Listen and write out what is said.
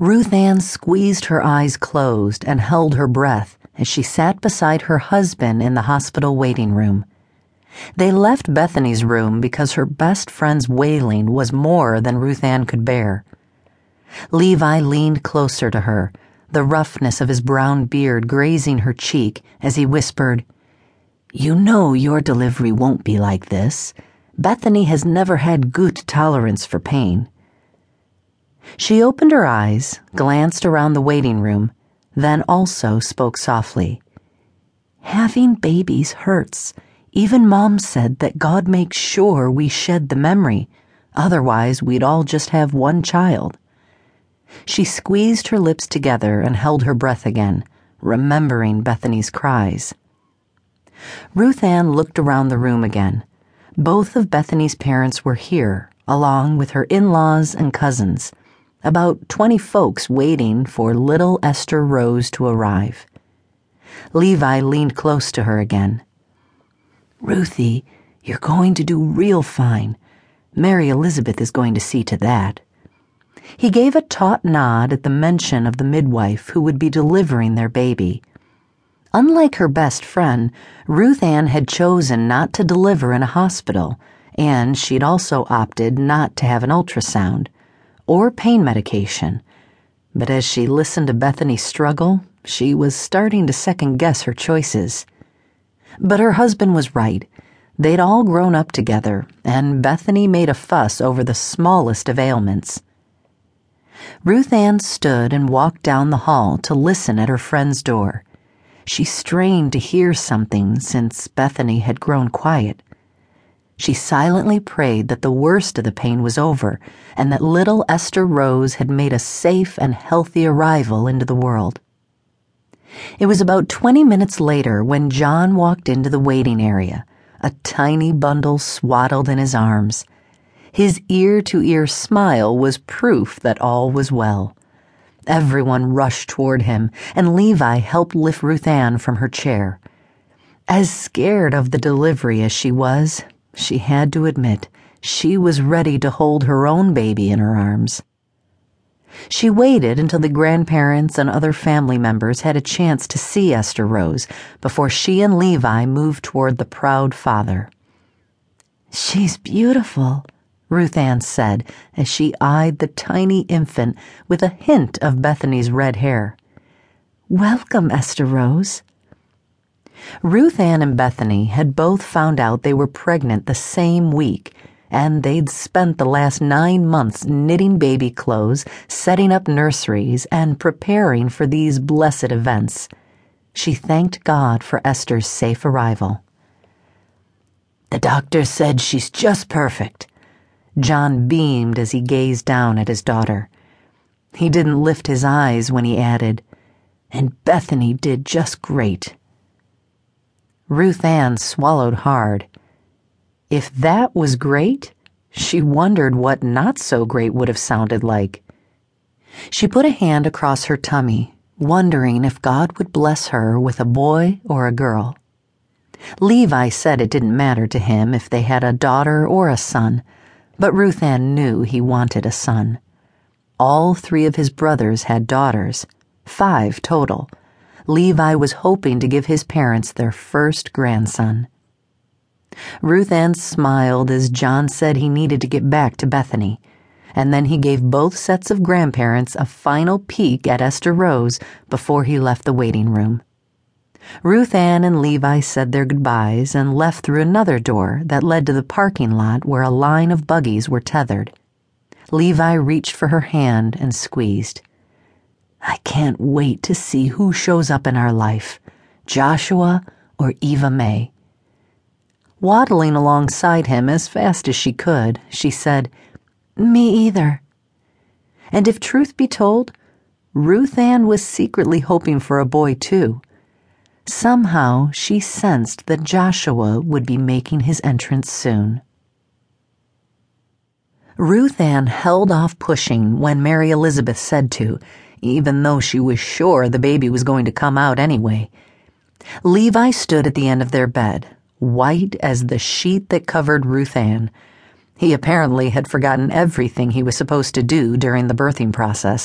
Ruth Anne squeezed her eyes closed and held her breath as she sat beside her husband in the hospital waiting room. They left Bethany's room because her best friend's wailing was more than Ruth Anne could bear. Levi leaned closer to her, the roughness of his brown beard grazing her cheek as he whispered, You know your delivery won't be like this. Bethany has never had good tolerance for pain. She opened her eyes, glanced around the waiting room, then also spoke softly. Having babies hurts. Even Mom said that God makes sure we shed the memory, otherwise, we'd all just have one child. She squeezed her lips together and held her breath again, remembering Bethany's cries. Ruth Anne looked around the room again. Both of Bethany's parents were here, along with her in laws and cousins, about 20 folks waiting for little Esther Rose to arrive. Levi leaned close to her again. Ruthie, you're going to do real fine. Mary Elizabeth is going to see to that. He gave a taut nod at the mention of the midwife who would be delivering their baby. Unlike her best friend, Ruth Anne had chosen not to deliver in a hospital, and she'd also opted not to have an ultrasound or pain medication. But as she listened to Bethany struggle, she was starting to second guess her choices. But her husband was right. They'd all grown up together, and Bethany made a fuss over the smallest of ailments. Ruth Anne stood and walked down the hall to listen at her friend's door. She strained to hear something since Bethany had grown quiet. She silently prayed that the worst of the pain was over and that little Esther Rose had made a safe and healthy arrival into the world. It was about 20 minutes later when John walked into the waiting area, a tiny bundle swaddled in his arms. His ear to ear smile was proof that all was well. Everyone rushed toward him, and Levi helped lift Ruth Anne from her chair. As scared of the delivery as she was, she had to admit she was ready to hold her own baby in her arms. She waited until the grandparents and other family members had a chance to see Esther Rose before she and Levi moved toward the proud father. She's beautiful, Ruth Anne said as she eyed the tiny infant with a hint of Bethany's red hair. Welcome, Esther Rose. Ruth Anne and Bethany had both found out they were pregnant the same week, and they'd spent the last nine months knitting baby clothes, setting up nurseries, and preparing for these blessed events. She thanked God for Esther's safe arrival. The doctor said she's just perfect. John beamed as he gazed down at his daughter. He didn't lift his eyes when he added, And Bethany did just great. Ruth Anne swallowed hard. If that was great, she wondered what not so great would have sounded like. She put a hand across her tummy, wondering if God would bless her with a boy or a girl. Levi said it didn't matter to him if they had a daughter or a son but Ruth Anne knew he wanted a son. All three of his brothers had daughters, five total. Levi was hoping to give his parents their first grandson. Ruth Anne smiled as John said he needed to get back to Bethany, and then he gave both sets of grandparents a final peek at Esther Rose before he left the waiting room. Ruth Anne and Levi said their goodbyes and left through another door that led to the parking lot where a line of buggies were tethered. Levi reached for her hand and squeezed. I can't wait to see who shows up in our life Joshua or Eva May. Waddling alongside him as fast as she could, she said, Me either. And if truth be told, Ruth Anne was secretly hoping for a boy, too. Somehow she sensed that Joshua would be making his entrance soon. Ruth Anne held off pushing when Mary Elizabeth said to, even though she was sure the baby was going to come out anyway. Levi stood at the end of their bed, white as the sheet that covered Ruth Anne. He apparently had forgotten everything he was supposed to do during the birthing process.